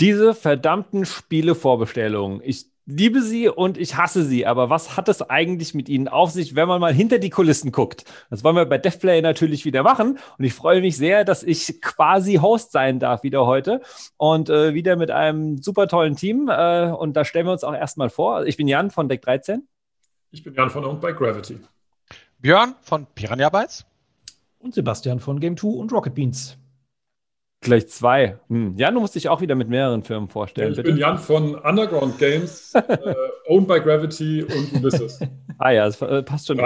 Diese verdammten Spielevorbestellungen. Ich liebe sie und ich hasse sie. Aber was hat es eigentlich mit ihnen auf sich, wenn man mal hinter die Kulissen guckt? Das wollen wir bei Deathplay natürlich wieder machen. Und ich freue mich sehr, dass ich quasi Host sein darf wieder heute. Und äh, wieder mit einem super tollen Team. Äh, und da stellen wir uns auch erstmal vor. Ich bin Jan von Deck 13. Ich bin Jan von Owned by Gravity. Björn von Piranha Bytes. Und Sebastian von Game 2 und Rocket Beans. Gleich zwei. Hm. Jan, du musst dich auch wieder mit mehreren Firmen vorstellen. ich bitte. bin Jan von Underground Games, äh, Owned by Gravity und Ulysses. ah ja, das äh, passt schon.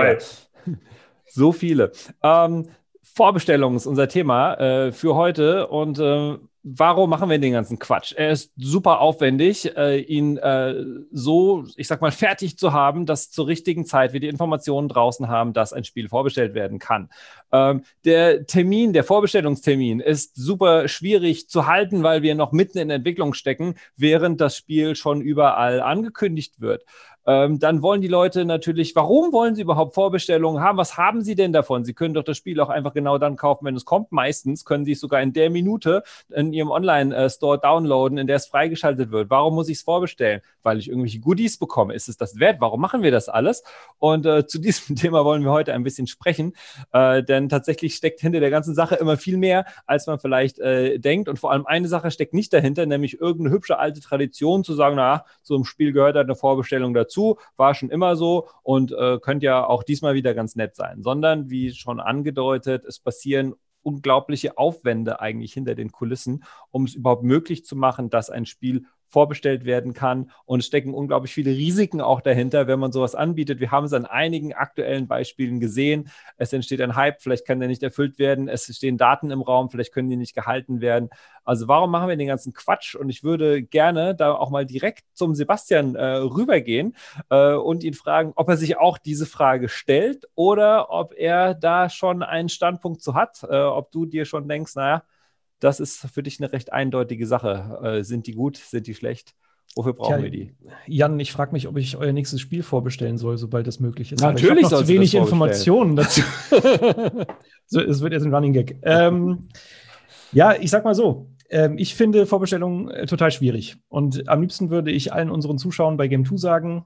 So viele. Ähm, Vorbestellung ist unser Thema äh, für heute und äh, warum machen wir den ganzen Quatsch? Er ist super aufwendig, äh, ihn äh, so, ich sag mal, fertig zu haben, dass zur richtigen Zeit wir die Informationen draußen haben, dass ein Spiel vorbestellt werden kann. Ähm, der Termin, der Vorbestellungstermin ist super schwierig zu halten, weil wir noch mitten in der Entwicklung stecken, während das Spiel schon überall angekündigt wird. Ähm, dann wollen die Leute natürlich, warum wollen sie überhaupt Vorbestellungen haben? Was haben sie denn davon? Sie können doch das Spiel auch einfach genau dann kaufen, wenn es kommt. Meistens können sie es sogar in der Minute in ihrem Online-Store downloaden, in der es freigeschaltet wird. Warum muss ich es vorbestellen? Weil ich irgendwelche Goodies bekomme. Ist es das wert? Warum machen wir das alles? Und äh, zu diesem Thema wollen wir heute ein bisschen sprechen, äh, denn tatsächlich steckt hinter der ganzen Sache immer viel mehr, als man vielleicht äh, denkt. Und vor allem eine Sache steckt nicht dahinter, nämlich irgendeine hübsche alte Tradition zu sagen, na, so im Spiel gehört halt eine Vorbestellung dazu dazu, war schon immer so und äh, könnte ja auch diesmal wieder ganz nett sein, sondern wie schon angedeutet, es passieren unglaubliche Aufwände eigentlich hinter den Kulissen, um es überhaupt möglich zu machen, dass ein Spiel vorbestellt werden kann. Und stecken unglaublich viele Risiken auch dahinter, wenn man sowas anbietet. Wir haben es an einigen aktuellen Beispielen gesehen. Es entsteht ein Hype, vielleicht kann der nicht erfüllt werden. Es stehen Daten im Raum, vielleicht können die nicht gehalten werden. Also warum machen wir den ganzen Quatsch? Und ich würde gerne da auch mal direkt zum Sebastian äh, rübergehen äh, und ihn fragen, ob er sich auch diese Frage stellt oder ob er da schon einen Standpunkt zu hat, äh, ob du dir schon denkst, naja, das ist für dich eine recht eindeutige Sache. Äh, sind die gut, sind die schlecht? Wofür brauchen Tja, wir die? Jan, ich frage mich, ob ich euer nächstes Spiel vorbestellen soll, sobald das möglich ist. Natürlich ich habe noch zu wenig Informationen dazu. so, es wird jetzt ein Running Gag. Ähm, ja, ich sag mal so. Ähm, ich finde Vorbestellungen äh, total schwierig. Und am liebsten würde ich allen unseren Zuschauern bei Game 2 sagen: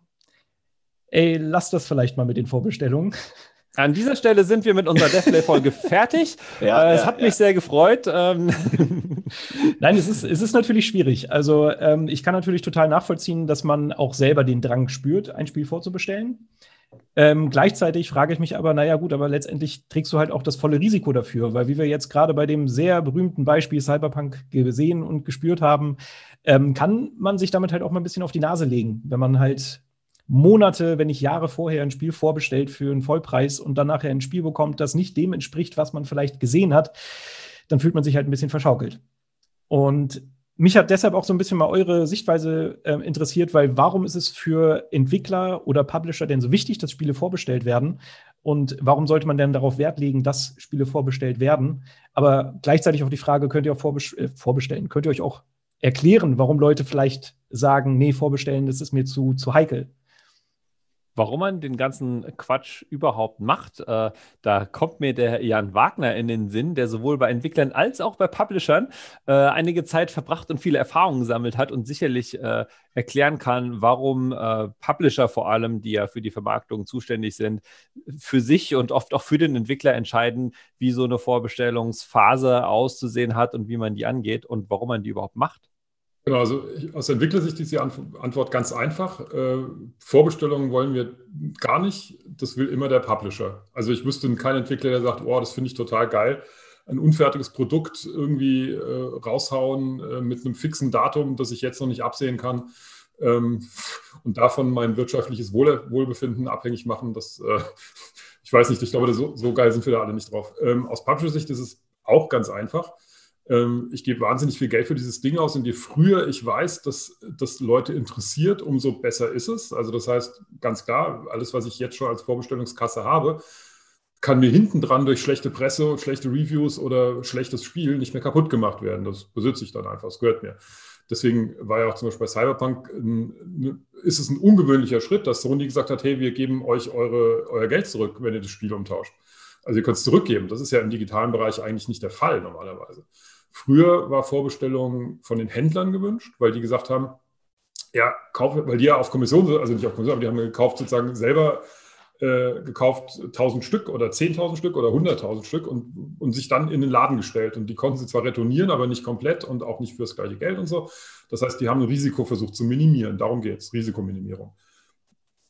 Ey, lasst das vielleicht mal mit den Vorbestellungen. An dieser Stelle sind wir mit unserer Deathplay-Folge fertig. Ja, äh, es ja, hat ja. mich sehr gefreut. Ähm. Nein, es ist, es ist natürlich schwierig. Also ähm, ich kann natürlich total nachvollziehen, dass man auch selber den Drang spürt, ein Spiel vorzubestellen. Ähm, gleichzeitig frage ich mich aber, naja gut, aber letztendlich trägst du halt auch das volle Risiko dafür, weil wie wir jetzt gerade bei dem sehr berühmten Beispiel Cyberpunk gesehen und gespürt haben, ähm, kann man sich damit halt auch mal ein bisschen auf die Nase legen, wenn man halt Monate, wenn nicht Jahre vorher ein Spiel vorbestellt für einen Vollpreis und dann nachher ein Spiel bekommt, das nicht dem entspricht, was man vielleicht gesehen hat, dann fühlt man sich halt ein bisschen verschaukelt. Und mich hat deshalb auch so ein bisschen mal eure Sichtweise äh, interessiert, weil warum ist es für Entwickler oder Publisher denn so wichtig, dass Spiele vorbestellt werden? Und warum sollte man denn darauf Wert legen, dass Spiele vorbestellt werden? Aber gleichzeitig auch die Frage, könnt ihr auch vorbes äh, vorbestellen? Könnt ihr euch auch erklären, warum Leute vielleicht sagen, nee, vorbestellen, das ist mir zu, zu heikel? Warum man den ganzen Quatsch überhaupt macht. Äh, da kommt mir der Jan Wagner in den Sinn, der sowohl bei Entwicklern als auch bei Publishern äh, einige Zeit verbracht und viele Erfahrungen gesammelt hat und sicherlich äh, erklären kann, warum äh, Publisher vor allem, die ja für die Vermarktung zuständig sind, für sich und oft auch für den Entwickler entscheiden, wie so eine Vorbestellungsphase auszusehen hat und wie man die angeht und warum man die überhaupt macht. Genau, also aus Entwicklersicht ist die Antwort ganz einfach. Äh, Vorbestellungen wollen wir gar nicht. Das will immer der Publisher. Also ich wüsste keinen Entwickler, der sagt, oh, das finde ich total geil. Ein unfertiges Produkt irgendwie äh, raushauen äh, mit einem fixen Datum, das ich jetzt noch nicht absehen kann ähm, und davon mein wirtschaftliches Wohl Wohlbefinden abhängig machen. Das, ich weiß nicht, ich glaube, so, so, geil sind wir da alle nicht drauf. Ähm, aus Publisher-Sicht ist es auch ganz einfach ich gebe wahnsinnig viel Geld für dieses Ding aus und je früher ich weiß, dass das Leute interessiert, umso besser ist es. Also das heißt, ganz klar, alles, was ich jetzt schon als Vorbestellungskasse habe, kann mir hinten dran durch schlechte Presse, schlechte Reviews oder schlechtes Spiel nicht mehr kaputt gemacht werden. Das besitze ich dann einfach, das gehört mir. Deswegen war ja auch zum Beispiel bei Cyberpunk, ist es ein ungewöhnlicher Schritt, dass Sony gesagt hat, hey, wir geben euch eure, euer Geld zurück, wenn ihr das Spiel umtauscht. Also ihr könnt es zurückgeben. Das ist ja im digitalen Bereich eigentlich nicht der Fall normalerweise. Früher war Vorbestellung von den Händlern gewünscht, weil die gesagt haben, ja, kaufe, weil die ja auf Kommission, also nicht auf Kommission, aber die haben gekauft sozusagen selber äh, gekauft 1000 Stück oder 10.000 Stück oder 100.000 Stück und, und sich dann in den Laden gestellt. Und die konnten sie zwar retournieren, aber nicht komplett und auch nicht für das gleiche Geld und so. Das heißt, die haben ein Risiko versucht zu minimieren. Darum geht es, Risikominimierung.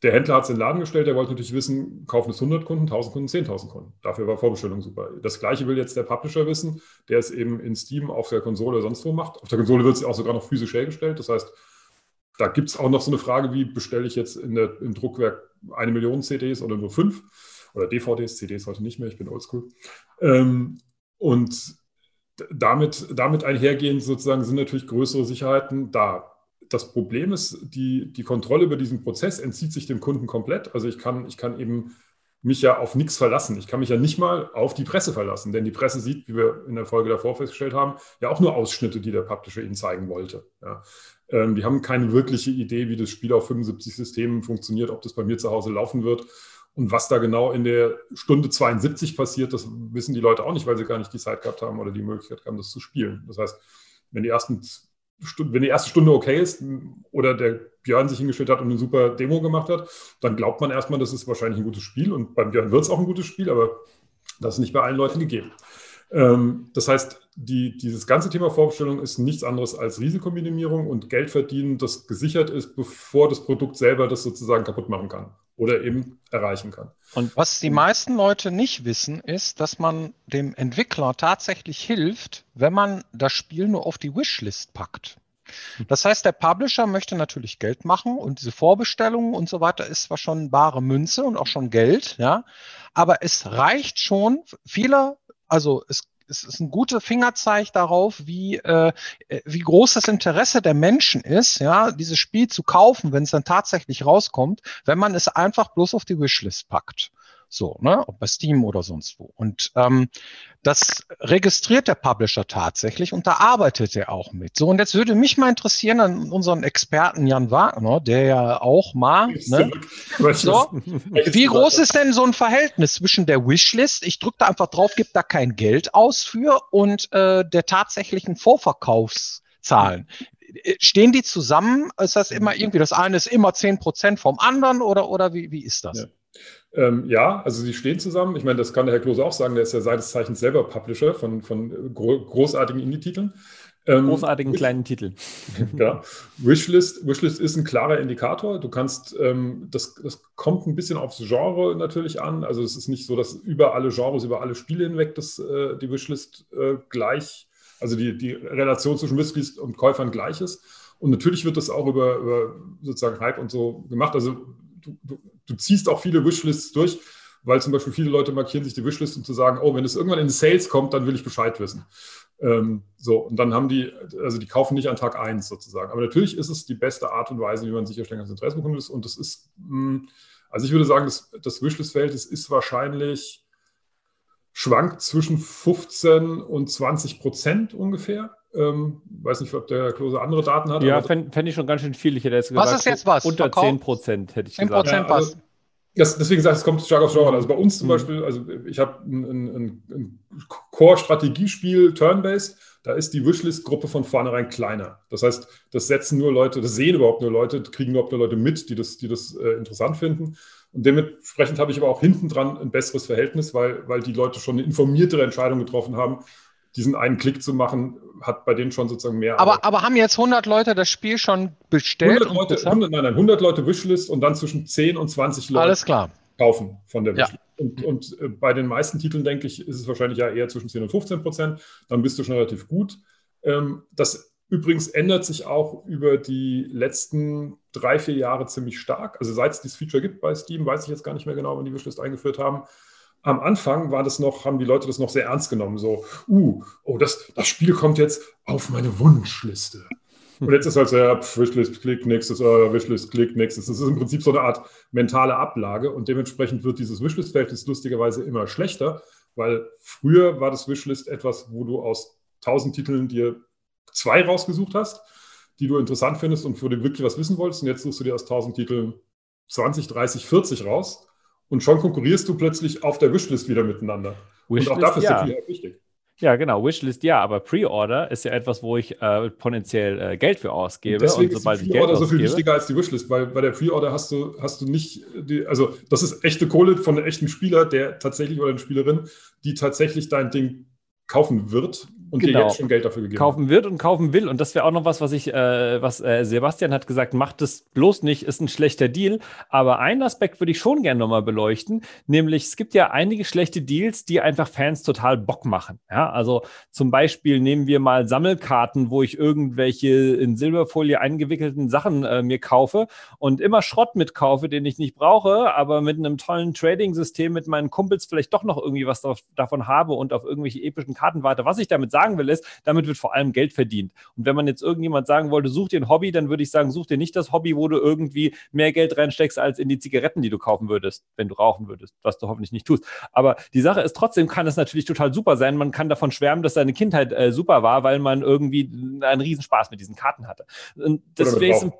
Der Händler hat es in den Laden gestellt, der wollte natürlich wissen, kaufen es 100 Kunden, 1000 Kunden, 10.000 Kunden. Dafür war Vorbestellung super. Das gleiche will jetzt der Publisher wissen, der es eben in Steam auf der Konsole sonst wo macht. Auf der Konsole wird es auch sogar noch physisch hergestellt. Das heißt, da gibt es auch noch so eine Frage, wie bestelle ich jetzt in der, im Druckwerk eine Million CDs oder nur fünf oder DVDs, CDs heute nicht mehr, ich bin oldschool. Ähm, und damit, damit einhergehend sozusagen sind natürlich größere Sicherheiten da. Das Problem ist, die, die Kontrolle über diesen Prozess entzieht sich dem Kunden komplett. Also ich kann, ich kann eben mich ja auf nichts verlassen. Ich kann mich ja nicht mal auf die Presse verlassen, denn die Presse sieht, wie wir in der Folge davor festgestellt haben, ja auch nur Ausschnitte, die der Publisher ihnen zeigen wollte. Ja. Ähm, die haben keine wirkliche Idee, wie das Spiel auf 75 Systemen funktioniert, ob das bei mir zu Hause laufen wird. Und was da genau in der Stunde 72 passiert, das wissen die Leute auch nicht, weil sie gar nicht die Zeit gehabt haben oder die Möglichkeit haben, das zu spielen. Das heißt, wenn die, ersten wenn die erste Stunde okay ist oder der Björn sich hingestellt hat und eine super Demo gemacht hat, dann glaubt man erstmal, das ist wahrscheinlich ein gutes Spiel. Und beim Björn wird es auch ein gutes Spiel, aber das ist nicht bei allen Leuten gegeben. Ähm, das heißt, die, dieses ganze Thema Vorbestellung ist nichts anderes als Risikominimierung und Geld verdienen, das gesichert ist, bevor das Produkt selber das sozusagen kaputt machen kann oder eben erreichen kann. Und was die meisten Leute nicht wissen, ist, dass man dem Entwickler tatsächlich hilft, wenn man das Spiel nur auf die Wishlist packt. Das heißt, der Publisher möchte natürlich Geld machen und diese Vorbestellungen und so weiter ist zwar schon bare Münze und auch schon Geld, ja, aber es reicht schon, viele also es, es ist ein guter Fingerzeig darauf, wie, äh, wie groß das Interesse der Menschen ist, ja, dieses Spiel zu kaufen, wenn es dann tatsächlich rauskommt, wenn man es einfach bloß auf die Wishlist packt. So, ne? Ob bei Steam oder sonst wo. Und ähm, das registriert der Publisher tatsächlich und da arbeitet er auch mit. So, und jetzt würde mich mal interessieren an unseren Experten Jan Wagner, der ja auch mal. Ne? So, wie groß ist denn so ein Verhältnis zwischen der Wishlist, ich drücke da einfach drauf, gebe da kein Geld aus für, und äh, der tatsächlichen Vorverkaufszahlen? Stehen die zusammen? Ist das immer irgendwie, das eine ist immer 10 Prozent vom anderen oder, oder wie, wie ist das? Ja. Ähm, ja, also sie stehen zusammen. Ich meine, das kann der Herr Klose auch sagen, der ist ja seines Zeichens selber Publisher von, von gro großartigen Indie-Titeln. Ähm, großartigen kleinen Titeln. ja. Wishlist, Wishlist ist ein klarer Indikator. Du kannst, ähm, das, das kommt ein bisschen aufs Genre natürlich an. Also es ist nicht so, dass über alle Genres, über alle Spiele hinweg das, äh, die Wishlist äh, gleich, also die, die Relation zwischen Wishlist und Käufern gleich ist. Und natürlich wird das auch über, über sozusagen Hype und so gemacht. Also du, du, du ziehst auch viele Wishlists durch, weil zum Beispiel viele Leute markieren sich die Wishlist, um zu sagen, oh, wenn es irgendwann in Sales kommt, dann will ich Bescheid wissen. Ähm, so, und dann haben die, also die kaufen nicht an Tag 1 sozusagen. Aber natürlich ist es die beste Art und Weise, wie man sicherstellen kann, dass Interesse ist. Und das ist, mh, hm, also ich würde sagen, das, das Wishlist-Verhältnis ist wahrscheinlich, schwankt zwischen 15 und 20 Prozent ungefähr. Ähm, weiß nicht, ob der Klose andere Daten hat. Ja, fände fänd ich schon ganz schön viel. Ich hätte jetzt gesagt, was ist jetzt was? Unter Verkauf? 10 Prozent hätte ich 10 gesagt. 10 Prozent ja, also, das, deswegen sage ich, es kommt stark aufs Genre. Also bei uns zum mhm. Beispiel, also ich habe ein, ein, ein Core-Strategiespiel Turn-Based, da ist die Wishlist-Gruppe von vornherein kleiner. Das heißt, das setzen nur Leute, das sehen überhaupt nur Leute, kriegen überhaupt nur Leute mit, die das, die das äh, interessant finden. Und dementsprechend habe ich aber auch hinten dran ein besseres Verhältnis, weil, weil die Leute schon eine informiertere Entscheidung getroffen haben, diesen einen Klick zu machen, hat bei denen schon sozusagen mehr. Aber, aber haben jetzt 100 Leute das Spiel schon bestellt? 100 Leute, 100, nein, nein, 100 Leute Wishlist und dann zwischen 10 und 20 Leute kaufen von der Wishlist. Ja. Und, und äh, bei den meisten Titeln, denke ich, ist es wahrscheinlich ja eher zwischen 10 und 15 Prozent. Dann bist du schon relativ gut. Ähm, das übrigens ändert sich auch über die letzten drei, vier Jahre ziemlich stark. Also seit es dieses Feature gibt bei Steam, weiß ich jetzt gar nicht mehr genau, wann die Wishlist eingeführt haben am Anfang war das noch, haben die Leute das noch sehr ernst genommen. So, uh, oh, das, das Spiel kommt jetzt auf meine Wunschliste. Und jetzt ist halt so, ja, Wishlist, klick, nächstes, uh, Wishlist, klick, nächstes. Das ist im Prinzip so eine Art mentale Ablage und dementsprechend wird dieses Wishlist-Verhältnis lustigerweise immer schlechter, weil früher war das Wishlist etwas, wo du aus 1000 Titeln dir zwei rausgesucht hast, die du interessant findest und für die wirklich was wissen wolltest und jetzt suchst du dir aus 1000 Titeln 20, 30, 40 raus und schon konkurrierst du plötzlich auf der Wishlist wieder miteinander. Wishlist, und auch dafür ist ja. der wichtig. Ja, genau, Wishlist ja, aber Pre-Order ist ja etwas, wo ich äh, potenziell äh, Geld für ausgebe. Und deswegen und sobald ist die Pre-Order so viel wichtiger als die Wishlist, weil bei der Pre-Order hast du, hast du nicht, die, also das ist echte Kohle von einem echten Spieler, der tatsächlich oder eine Spielerin, die tatsächlich dein Ding kaufen wird und genau. dir jetzt schon Geld dafür gegeben kaufen wird und kaufen will. Und das wäre auch noch was, was ich, äh, was äh, Sebastian hat gesagt, macht es bloß nicht, ist ein schlechter Deal. Aber einen Aspekt würde ich schon gerne nochmal beleuchten, nämlich es gibt ja einige schlechte Deals, die einfach Fans total Bock machen. Ja, also zum Beispiel nehmen wir mal Sammelkarten, wo ich irgendwelche in Silberfolie eingewickelten Sachen äh, mir kaufe und immer Schrott mitkaufe, den ich nicht brauche, aber mit einem tollen Trading-System mit meinen Kumpels vielleicht doch noch irgendwie was davon habe und auf irgendwelche epischen Karten warte. Was ich damit sage, sagen will, ist, damit wird vor allem Geld verdient. Und wenn man jetzt irgendjemand sagen wollte, such dir ein Hobby, dann würde ich sagen, such dir nicht das Hobby, wo du irgendwie mehr Geld reinsteckst als in die Zigaretten, die du kaufen würdest, wenn du rauchen würdest, was du hoffentlich nicht tust. Aber die Sache ist trotzdem, kann es natürlich total super sein. Man kann davon schwärmen, dass seine Kindheit äh, super war, weil man irgendwie einen Riesenspaß mit diesen Karten hatte. Und deswegen.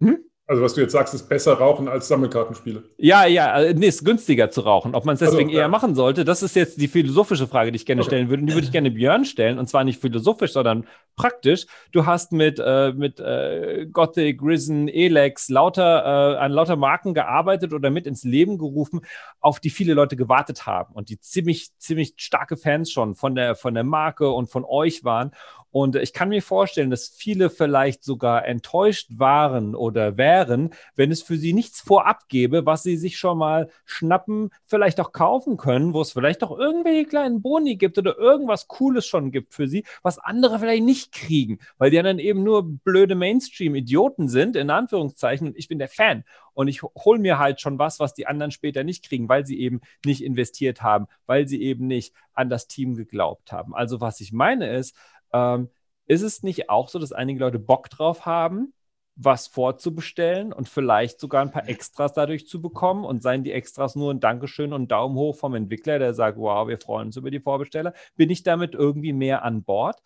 Hm? Also was du jetzt sagst, ist besser rauchen als Sammelkartenspiele. Ja, ja, äh, nee, ist günstiger zu rauchen. Ob man es deswegen also, eher machen sollte, das ist jetzt die philosophische Frage, die ich gerne okay. stellen würde. Und die würde ich gerne Björn stellen. Und zwar nicht philosophisch, sondern praktisch. Du hast mit, äh, mit äh, Gothic, Risen, Elex lauter, äh, an lauter Marken gearbeitet oder mit ins Leben gerufen, auf die viele Leute gewartet haben und die ziemlich, ziemlich starke Fans schon von der, von der Marke und von euch waren. Und ich kann mir vorstellen, dass viele vielleicht sogar enttäuscht waren oder wären, wenn es für sie nichts vorab gäbe, was sie sich schon mal schnappen, vielleicht auch kaufen können, wo es vielleicht auch irgendwelche kleinen Boni gibt oder irgendwas Cooles schon gibt für sie, was andere vielleicht nicht kriegen, weil die dann eben nur blöde Mainstream-Idioten sind, in Anführungszeichen, und ich bin der Fan. Und ich hole mir halt schon was, was die anderen später nicht kriegen, weil sie eben nicht investiert haben, weil sie eben nicht an das Team geglaubt haben. Also was ich meine ist, ähm, ist es nicht auch so, dass einige Leute Bock drauf haben, was vorzubestellen und vielleicht sogar ein paar Extras dadurch zu bekommen und seien die Extras nur ein Dankeschön und Daumen hoch vom Entwickler, der sagt, wow, wir freuen uns über die Vorbesteller. Bin ich damit irgendwie mehr an Bord?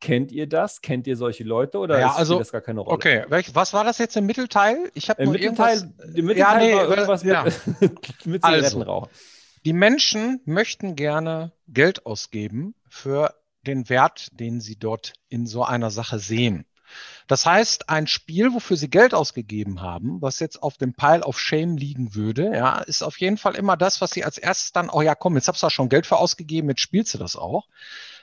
Kennt ihr das? Kennt ihr solche Leute oder ja, also, das gar keine Rolle? Okay, was war das jetzt im Mittelteil? Ich habe Im Mittelteil, im Mittelteil ja, nee, war irgendwas ja. mit, mit also, Die Menschen möchten gerne Geld ausgeben für den Wert, den Sie dort in so einer Sache sehen. Das heißt, ein Spiel, wofür Sie Geld ausgegeben haben, was jetzt auf dem Pile of Shame liegen würde, ja, ist auf jeden Fall immer das, was Sie als erstes dann, oh ja, komm, jetzt du da schon Geld für ausgegeben, jetzt spielst du das auch.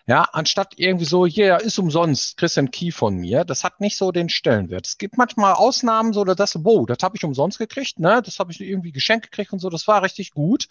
Ja, anstatt irgendwie so, hier yeah, ist umsonst, Christian Key von mir. Das hat nicht so den Stellenwert. Es gibt manchmal Ausnahmen, so dass das, das habe ich umsonst gekriegt, ne? Das habe ich irgendwie geschenkt gekriegt und so, das war richtig gut.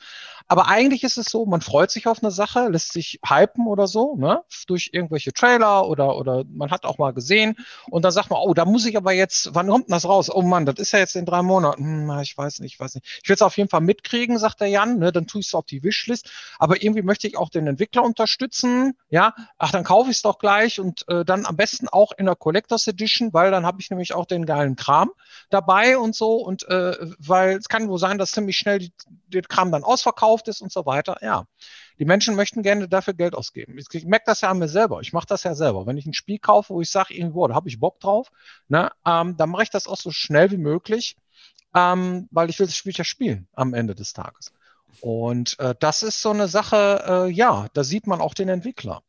Aber eigentlich ist es so, man freut sich auf eine Sache, lässt sich hypen oder so, ne? Durch irgendwelche Trailer oder, oder man hat auch mal gesehen und dann sagt man, oh, da muss ich aber jetzt, wann kommt denn das raus? Oh Mann, das ist ja jetzt in drei Monaten. Hm, ich weiß nicht, ich weiß nicht. Ich will es auf jeden Fall mitkriegen, sagt der Jan, ne? Dann tue ich es auf die Wishlist. Aber irgendwie möchte ich auch den Entwickler unterstützen, ja? Ach, dann kaufe ich es doch gleich und äh, dann am besten auch in der Collectors Edition, weil dann habe ich nämlich auch den geilen Kram dabei und so und äh, weil es kann wohl sein, dass ziemlich schnell der Kram dann ausverkauft ist und so weiter. Ja, die Menschen möchten gerne dafür Geld ausgeben. Ich, ich merke das ja an mir selber. Ich mache das ja selber. Wenn ich ein Spiel kaufe, wo ich sage, irgendwo, da habe ich Bock drauf, ne, ähm, dann mache ich das auch so schnell wie möglich, ähm, weil ich will das Spiel ja spielen am Ende des Tages. Und äh, das ist so eine Sache, äh, ja, da sieht man auch den Entwickler.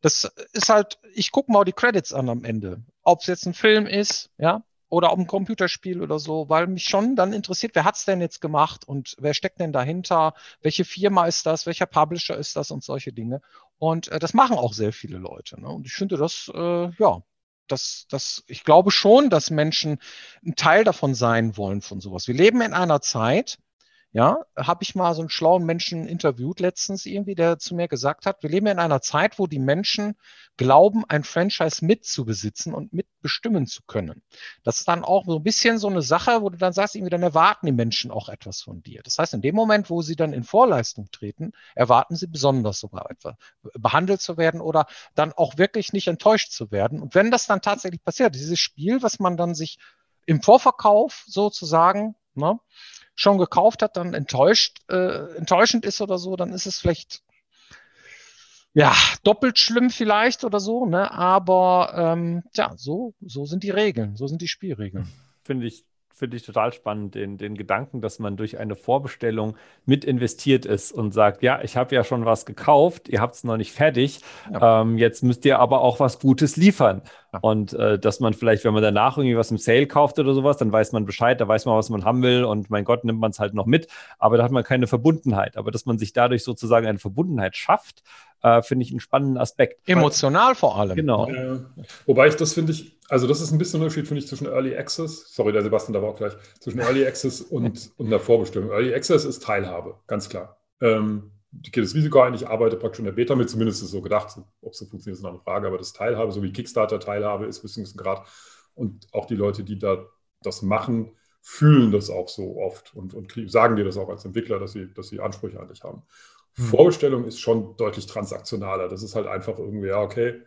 Das ist halt, ich gucke mal die Credits an am Ende. Ob es jetzt ein Film ist, ja, oder ob ein Computerspiel oder so, weil mich schon dann interessiert, wer hat es denn jetzt gemacht und wer steckt denn dahinter, welche Firma ist das, welcher Publisher ist das und solche Dinge. Und äh, das machen auch sehr viele Leute. Ne? Und ich finde das, äh, ja, das, das, ich glaube schon, dass Menschen ein Teil davon sein wollen von sowas. Wir leben in einer Zeit, ja, habe ich mal so einen schlauen Menschen interviewt letztens irgendwie, der zu mir gesagt hat, wir leben in einer Zeit, wo die Menschen glauben, ein Franchise mitzubesitzen und mitbestimmen zu können. Das ist dann auch so ein bisschen so eine Sache, wo du dann sagst, irgendwie dann erwarten die Menschen auch etwas von dir. Das heißt, in dem Moment, wo sie dann in Vorleistung treten, erwarten sie besonders sogar etwas, behandelt zu werden oder dann auch wirklich nicht enttäuscht zu werden. Und wenn das dann tatsächlich passiert, dieses Spiel, was man dann sich im Vorverkauf sozusagen, ne, schon gekauft hat, dann enttäuscht, äh, enttäuschend ist oder so, dann ist es vielleicht ja doppelt schlimm vielleicht oder so, ne? Aber ähm, ja, so, so sind die Regeln, so sind die Spielregeln. Finde ich finde ich total spannend, den, den Gedanken, dass man durch eine Vorbestellung mit investiert ist und sagt, ja, ich habe ja schon was gekauft, ihr habt es noch nicht fertig, ja. ähm, jetzt müsst ihr aber auch was Gutes liefern. Ja. Und äh, dass man vielleicht, wenn man danach irgendwie was im Sale kauft oder sowas, dann weiß man Bescheid, da weiß man, was man haben will und mein Gott, nimmt man es halt noch mit, aber da hat man keine Verbundenheit. Aber dass man sich dadurch sozusagen eine Verbundenheit schafft, äh, finde ich einen spannenden Aspekt. Emotional vor allem. Genau. Äh, wobei ich das finde ich, also das ist ein bisschen ein Unterschied, finde ich, zwischen Early Access, sorry, der Sebastian da war auch gleich, zwischen Early Access und, und einer Vorbestimmung. Early Access ist Teilhabe, ganz klar. Ähm, ich gehe das Risiko ein, ich arbeite praktisch in der Beta mit, zumindest ist es so gedacht. Ob es so funktioniert, ist eine andere Frage, aber das Teilhabe, so wie Kickstarter Teilhabe ist bis zu einem Grad. Und auch die Leute, die da das machen, fühlen das auch so oft und, und sagen dir das auch als Entwickler, dass sie, dass sie Ansprüche an dich haben. Hm. Vorbestellung ist schon deutlich transaktionaler. Das ist halt einfach irgendwie, ja, okay,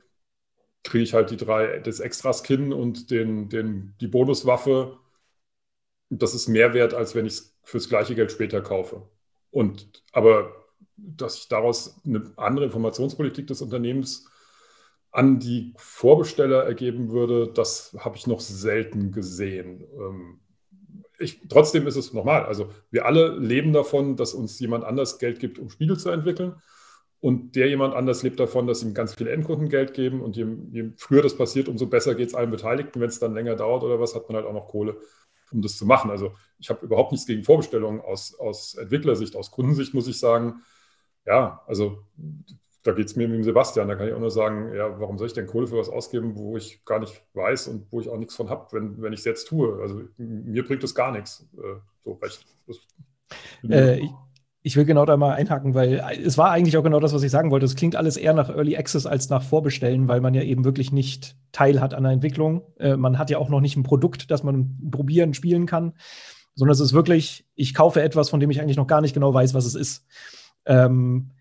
kriege ich halt die drei, das Extra-Skin und den, den, die Bonuswaffe. Das ist mehr wert, als wenn ich es fürs gleiche Geld später kaufe. Und aber dass sich daraus eine andere Informationspolitik des Unternehmens an die Vorbesteller ergeben würde, das habe ich noch selten gesehen. Ähm, ich, trotzdem ist es normal. Also wir alle leben davon, dass uns jemand anders Geld gibt, um Spiele zu entwickeln. Und der jemand anders lebt davon, dass ihm ganz viele Endkunden Geld geben. Und je, je früher das passiert, umso besser geht es allen Beteiligten. Wenn es dann länger dauert oder was, hat man halt auch noch Kohle, um das zu machen. Also ich habe überhaupt nichts gegen Vorbestellungen aus, aus Entwicklersicht, aus Kundensicht muss ich sagen. Ja, also da geht es mir mit dem Sebastian. Da kann ich auch nur sagen, ja, warum soll ich denn Kohle für was ausgeben, wo ich gar nicht weiß und wo ich auch nichts von habe, wenn, wenn ich es jetzt tue. Also mir bringt das gar nichts. Äh, so recht. Äh, ich, will genau da mal einhaken, weil es war eigentlich auch genau das, was ich sagen wollte. Es klingt alles eher nach Early Access als nach Vorbestellen, weil man ja eben wirklich nicht Teil hat an der Entwicklung. Äh, man hat ja auch noch nicht ein Produkt, das man probieren, spielen kann, sondern es ist wirklich, ich kaufe etwas, von dem ich eigentlich noch gar nicht genau weiß, was es ist. Ähm,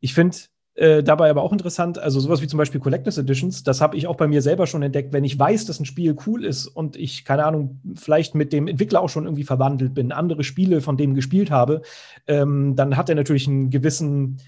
ich finde, äh, dabei aber auch interessant, also sowas wie zum Beispiel Collectors Editions, das habe ich auch bei mir selber schon entdeckt, wenn ich weiß, dass ein Spiel cool ist und ich, keine Ahnung, vielleicht mit dem Entwickler auch schon irgendwie verwandelt bin, andere Spiele von dem gespielt habe, ähm, dann hat er natürlich einen gewissen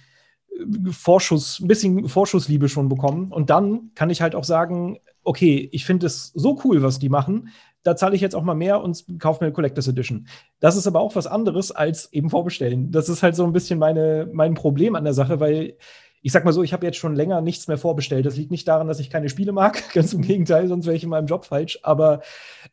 äh, Vorschuss, ein bisschen Vorschussliebe schon bekommen. Und dann kann ich halt auch sagen, okay, ich finde es so cool, was die machen. Da zahle ich jetzt auch mal mehr und kaufe mir eine Collectors Edition. Das ist aber auch was anderes als eben vorbestellen. Das ist halt so ein bisschen meine, mein Problem an der Sache, weil ich sag mal so, ich habe jetzt schon länger nichts mehr vorbestellt. Das liegt nicht daran, dass ich keine Spiele mag, ganz im Gegenteil, sonst wäre ich in meinem Job falsch. Aber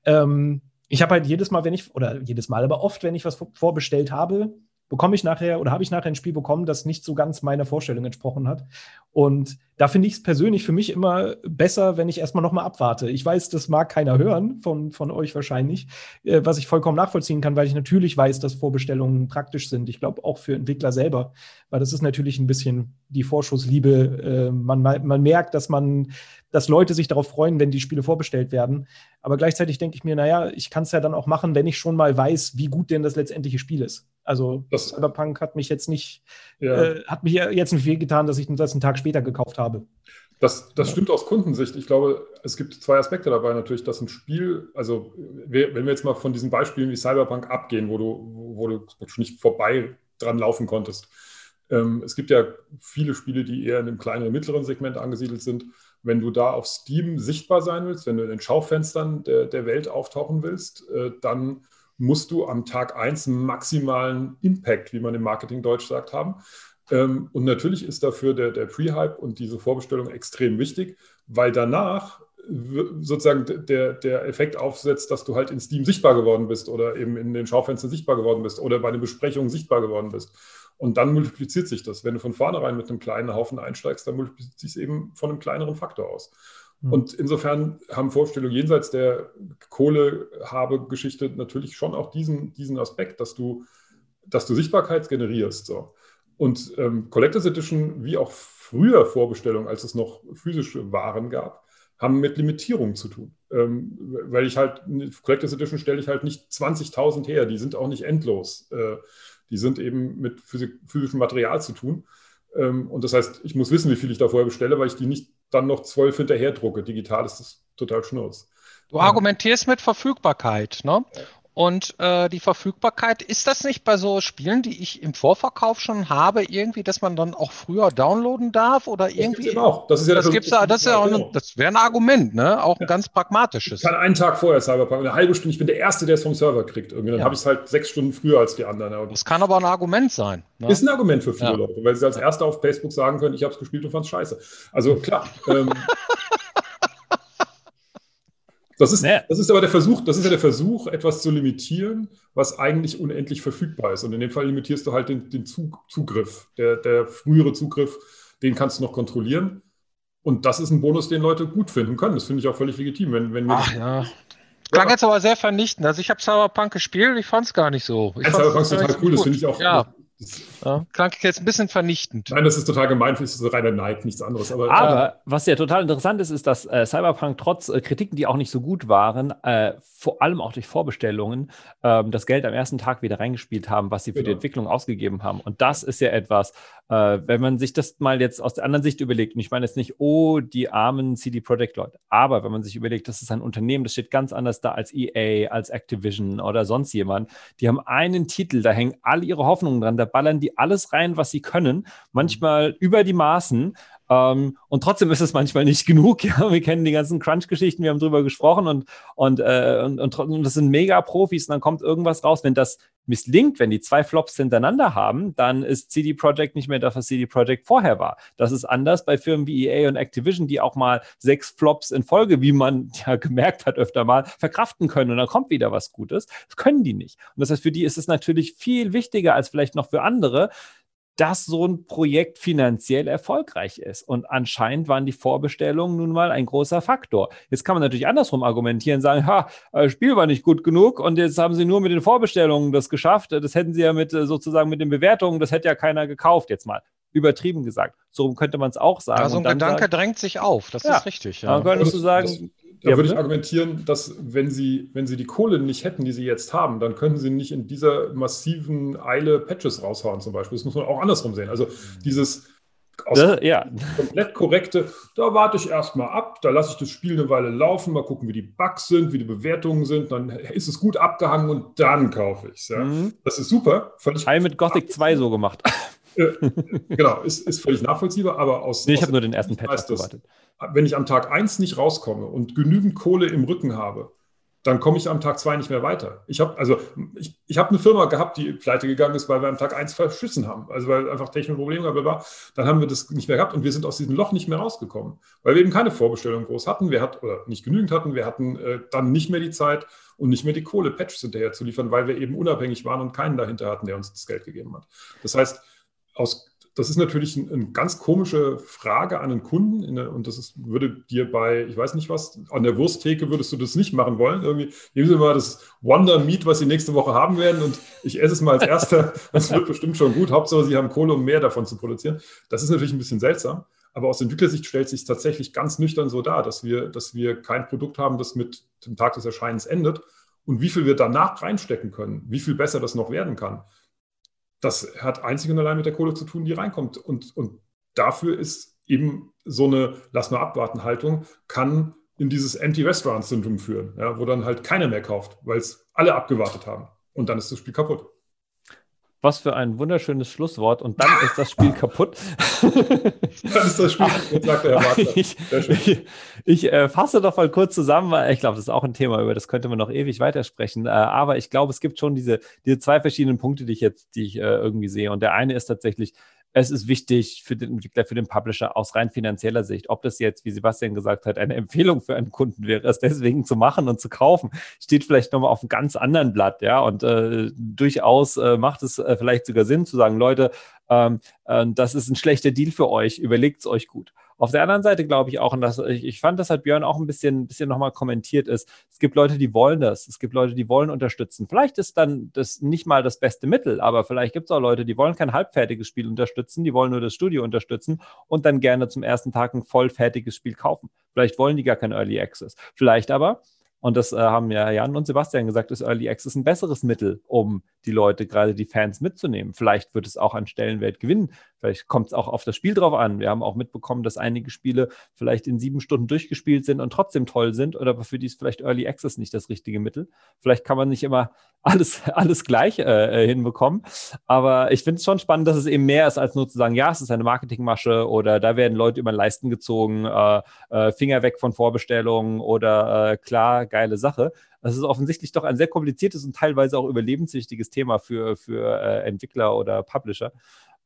ähm, ich habe halt jedes Mal, wenn ich, oder jedes Mal, aber oft, wenn ich was vorbestellt habe, bekomme ich nachher oder habe ich nachher ein Spiel bekommen, das nicht so ganz meiner Vorstellung entsprochen hat. Und da finde ich es persönlich für mich immer besser, wenn ich erstmal nochmal abwarte. Ich weiß, das mag keiner hören, von, von euch wahrscheinlich, äh, was ich vollkommen nachvollziehen kann, weil ich natürlich weiß, dass Vorbestellungen praktisch sind. Ich glaube auch für Entwickler selber, weil das ist natürlich ein bisschen die Vorschussliebe. Äh, man, man merkt, dass man, dass Leute sich darauf freuen, wenn die Spiele vorbestellt werden. Aber gleichzeitig denke ich mir, naja, ich kann es ja dann auch machen, wenn ich schon mal weiß, wie gut denn das letztendliche Spiel ist. Also das, Cyberpunk hat mich jetzt nicht, ja. äh, hat mich jetzt nicht viel getan, dass ich das einen Tag später gekauft habe. Das, das stimmt aus Kundensicht. Ich glaube, es gibt zwei Aspekte dabei natürlich, dass ein Spiel, also wenn wir jetzt mal von diesen Beispielen wie Cyberpunk abgehen, wo du, wo du nicht vorbei dran laufen konntest. Ähm, es gibt ja viele Spiele, die eher in einem kleineren, mittleren Segment angesiedelt sind. Wenn du da auf Steam sichtbar sein willst, wenn du in den Schaufenstern der, der Welt auftauchen willst, äh, dann musst du am Tag 1 einen maximalen Impact, wie man im Marketing Deutsch sagt, haben. Ähm, und natürlich ist dafür der, der Pre-Hype und diese Vorbestellung extrem wichtig, weil danach sozusagen der, der Effekt aufsetzt, dass du halt in Steam sichtbar geworden bist oder eben in den Schaufenstern sichtbar geworden bist oder bei den Besprechungen sichtbar geworden bist. Und dann multipliziert sich das. Wenn du von vornherein mit einem kleinen Haufen einsteigst, dann multipliziert sich es eben von einem kleineren Faktor aus. Mhm. Und insofern haben Vorstellungen jenseits der Kohlehabe-Geschichte natürlich schon auch diesen, diesen Aspekt, dass du, dass du Sichtbarkeit generierst. So. Und ähm, Collectors Edition, wie auch früher Vorbestellungen, als es noch physische Waren gab, haben mit Limitierung zu tun. Ähm, weil ich halt, Collectors Edition stelle ich halt nicht 20.000 her, die sind auch nicht endlos. Äh, die sind eben mit physischem Material zu tun. Ähm, und das heißt, ich muss wissen, wie viel ich da vorher bestelle, weil ich die nicht dann noch zwölf hinterher drucke. Digital ist das total schnurz. Du argumentierst mit Verfügbarkeit, ne? Und äh, die Verfügbarkeit, ist das nicht bei so Spielen, die ich im Vorverkauf schon habe, irgendwie, dass man dann auch früher downloaden darf oder irgendwie? Das auch. Das ist ja das, gibt's, das, das, ja auch das wäre ein Argument, ne? Auch ein ganz pragmatisches. Ich kann einen Tag vorher Cyberpunk, eine halbe Stunde, ich bin der Erste, der es vom Server kriegt. Irgendwie. Dann ja. habe ich es halt sechs Stunden früher als die anderen. Das kann aber ein Argument sein. Ne? Ist ein Argument für viele ja. Leute, weil sie als Erster auf Facebook sagen können, ich habe es gespielt und fand es scheiße. Also klar. ähm, Das ist, naja. das ist aber der Versuch, das ist ja der Versuch, etwas zu limitieren, was eigentlich unendlich verfügbar ist. Und in dem Fall limitierst du halt den, den Zugriff. Der, der frühere Zugriff, den kannst du noch kontrollieren. Und das ist ein Bonus, den Leute gut finden können. Das finde ich auch völlig legitim. Wenn, wenn Ach ja. Klang ja. jetzt aber sehr vernichtend. Also ich habe Cyberpunk gespielt, ich fand es gar nicht so. Ich Cyberpunk ist total cool, das finde ich auch. Ja. Ja, klang jetzt ein bisschen vernichtend. Nein, das ist total gemein, das ist reiner Neid, nichts anderes. Aber, aber äh, was ja total interessant ist, ist, dass äh, Cyberpunk trotz äh, Kritiken, die auch nicht so gut waren, äh, vor allem auch durch Vorbestellungen, ähm, das Geld am ersten Tag wieder reingespielt haben, was sie für genau. die Entwicklung ausgegeben haben. Und das ist ja etwas, äh, wenn man sich das mal jetzt aus der anderen Sicht überlegt, und ich meine jetzt nicht, oh, die armen CD Projekt Leute, aber wenn man sich überlegt, das ist ein Unternehmen, das steht ganz anders da als EA, als Activision oder sonst jemand. Die haben einen Titel, da hängen alle ihre Hoffnungen dran, da ballern die alles rein, was sie können, manchmal über die Maßen. Ähm, und trotzdem ist es manchmal nicht genug. Ja? Wir kennen die ganzen Crunch-Geschichten, wir haben drüber gesprochen und, und, äh, und, und, und, das sind mega Profis und dann kommt irgendwas raus. Wenn das misslingt, wenn die zwei Flops hintereinander haben, dann ist CD Projekt nicht mehr das, was CD Projekt vorher war. Das ist anders bei Firmen wie EA und Activision, die auch mal sechs Flops in Folge, wie man ja gemerkt hat öfter mal, verkraften können und dann kommt wieder was Gutes. Das können die nicht. Und das heißt, für die ist es natürlich viel wichtiger als vielleicht noch für andere, dass so ein Projekt finanziell erfolgreich ist. Und anscheinend waren die Vorbestellungen nun mal ein großer Faktor. Jetzt kann man natürlich andersrum argumentieren, sagen, ha, das äh, Spiel war nicht gut genug und jetzt haben sie nur mit den Vorbestellungen das geschafft. Das hätten sie ja mit äh, sozusagen mit den Bewertungen, das hätte ja keiner gekauft jetzt mal. Übertrieben gesagt. So könnte man es auch sagen. Also ein Gedanke sagen, drängt sich auf, das ja, ist richtig. Ja. Dann könntest du sagen, da ja, würde ich argumentieren, dass wenn Sie, wenn Sie die Kohle nicht hätten, die Sie jetzt haben, dann könnten Sie nicht in dieser massiven Eile Patches raushauen zum Beispiel. Das muss man auch andersrum sehen. Also dieses das, ja. komplett korrekte, da warte ich erstmal ab, da lasse ich das Spiel eine Weile laufen, mal gucken, wie die Bugs sind, wie die Bewertungen sind, dann ist es gut abgehangen und dann kaufe ich es. Ja. Mhm. Das ist super. Völlig Teil mit Gothic 2 so gemacht. Äh, genau, ist, ist völlig nachvollziehbar, aber aus. Nee, ich habe nur den ersten Patch gewartet. Wenn ich am Tag 1 nicht rauskomme und genügend Kohle im Rücken habe, dann komme ich am Tag 2 nicht mehr weiter. Ich habe also ich, ich habe eine Firma gehabt, die pleite gegangen ist, weil wir am Tag 1 verschissen haben. Also weil einfach technische Probleme war. Dann haben wir das nicht mehr gehabt und wir sind aus diesem Loch nicht mehr rausgekommen, weil wir eben keine Vorbestellung groß hatten. Wir hatten oder nicht genügend hatten. Wir hatten äh, dann nicht mehr die Zeit und nicht mehr die Kohle, Patches hinterher zu liefern, weil wir eben unabhängig waren und keinen dahinter hatten, der uns das Geld gegeben hat. Das heißt, aus, das ist natürlich eine ein ganz komische Frage an einen Kunden. Der, und das ist, würde dir bei, ich weiß nicht was, an der Wursttheke würdest du das nicht machen wollen. Irgendwie geben Sie mal das Wonder Meat, was Sie nächste Woche haben werden, und ich esse es mal als erster. Das wird bestimmt schon gut. Hauptsache, Sie haben Kohle, um mehr davon zu produzieren. Das ist natürlich ein bisschen seltsam. Aber aus Entwicklersicht stellt sich tatsächlich ganz nüchtern so dar, dass wir, dass wir kein Produkt haben, das mit dem Tag des Erscheinens endet. Und wie viel wir danach reinstecken können, wie viel besser das noch werden kann, das hat einzig und allein mit der Kohle zu tun, die reinkommt. Und, und dafür ist eben so eine Lass mal abwarten Haltung, kann in dieses Empty-Restaurant-Syndrom führen, ja, wo dann halt keiner mehr kauft, weil es alle abgewartet haben. Und dann ist das Spiel kaputt. Was für ein wunderschönes Schlusswort. Und dann ist das Spiel kaputt. dann ist das Spiel kaputt, sagt der Herr Wagner. Ich, ich, ich äh, fasse doch mal kurz zusammen, weil ich glaube, das ist auch ein Thema, über das könnte man noch ewig weitersprechen. Äh, aber ich glaube, es gibt schon diese, diese zwei verschiedenen Punkte, die ich jetzt, die ich äh, irgendwie sehe. Und der eine ist tatsächlich, es ist wichtig für den Entwickler, für den Publisher aus rein finanzieller Sicht. Ob das jetzt, wie Sebastian gesagt hat, eine Empfehlung für einen Kunden wäre, es deswegen zu machen und zu kaufen, steht vielleicht nochmal auf einem ganz anderen Blatt, ja. Und äh, durchaus äh, macht es äh, vielleicht sogar Sinn zu sagen, Leute, ähm, äh, das ist ein schlechter Deal für euch, überlegt es euch gut. Auf der anderen Seite glaube ich auch, und das, ich, ich fand, das hat Björn auch ein bisschen, bisschen nochmal kommentiert, ist, es gibt Leute, die wollen das. Es gibt Leute, die wollen unterstützen. Vielleicht ist dann das nicht mal das beste Mittel, aber vielleicht gibt es auch Leute, die wollen kein halbfertiges Spiel unterstützen, die wollen nur das Studio unterstützen und dann gerne zum ersten Tag ein vollfertiges Spiel kaufen. Vielleicht wollen die gar kein Early Access. Vielleicht aber und das äh, haben ja Jan und Sebastian gesagt, ist Early Access ein besseres Mittel, um die Leute, gerade die Fans mitzunehmen. Vielleicht wird es auch an Stellenwert gewinnen, Vielleicht kommt es auch auf das Spiel drauf an. Wir haben auch mitbekommen, dass einige Spiele vielleicht in sieben Stunden durchgespielt sind und trotzdem toll sind oder für die ist vielleicht Early Access nicht das richtige Mittel. Vielleicht kann man nicht immer alles, alles gleich äh, äh hinbekommen. Aber ich finde es schon spannend, dass es eben mehr ist, als nur zu sagen, ja, es ist eine Marketingmasche oder da werden Leute über Leisten gezogen, äh, äh, Finger weg von Vorbestellungen oder äh, klar, geile Sache. Das ist offensichtlich doch ein sehr kompliziertes und teilweise auch überlebenswichtiges Thema für, für äh, Entwickler oder Publisher.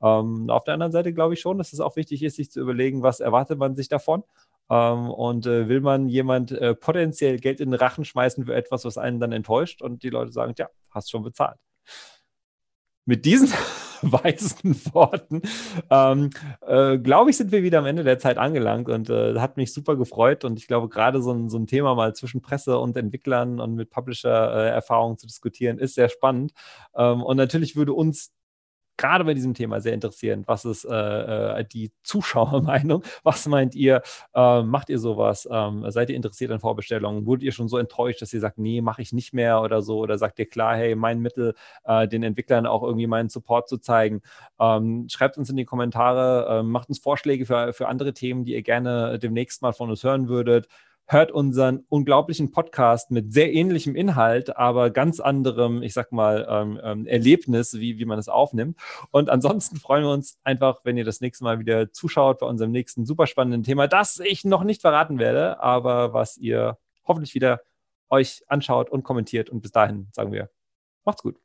Ähm, auf der anderen Seite glaube ich schon, dass es auch wichtig ist, sich zu überlegen, was erwartet man sich davon. Ähm, und äh, will man jemand äh, potenziell Geld in den Rachen schmeißen für etwas, was einen dann enttäuscht und die Leute sagen, ja, hast schon bezahlt. Mit diesen weisen Worten, ähm, äh, glaube ich, sind wir wieder am Ende der Zeit angelangt und äh, hat mich super gefreut. Und ich glaube, gerade so ein, so ein Thema mal zwischen Presse und Entwicklern und mit Publisher-Erfahrungen äh, zu diskutieren, ist sehr spannend. Ähm, und natürlich würde uns gerade bei diesem Thema sehr interessieren. Was ist äh, äh, die Zuschauermeinung? Was meint ihr? Ähm, macht ihr sowas? Ähm, seid ihr interessiert an Vorbestellungen? Wurdet ihr schon so enttäuscht, dass ihr sagt, nee, mache ich nicht mehr oder so? Oder sagt ihr klar, hey, mein Mittel, äh, den Entwicklern auch irgendwie meinen Support zu zeigen? Ähm, schreibt uns in die Kommentare, ähm, macht uns Vorschläge für, für andere Themen, die ihr gerne demnächst mal von uns hören würdet hört unseren unglaublichen Podcast mit sehr ähnlichem Inhalt, aber ganz anderem, ich sag mal, ähm, ähm, Erlebnis, wie, wie man es aufnimmt. Und ansonsten freuen wir uns einfach, wenn ihr das nächste Mal wieder zuschaut bei unserem nächsten super spannenden Thema, das ich noch nicht verraten werde, aber was ihr hoffentlich wieder euch anschaut und kommentiert. Und bis dahin sagen wir, macht's gut.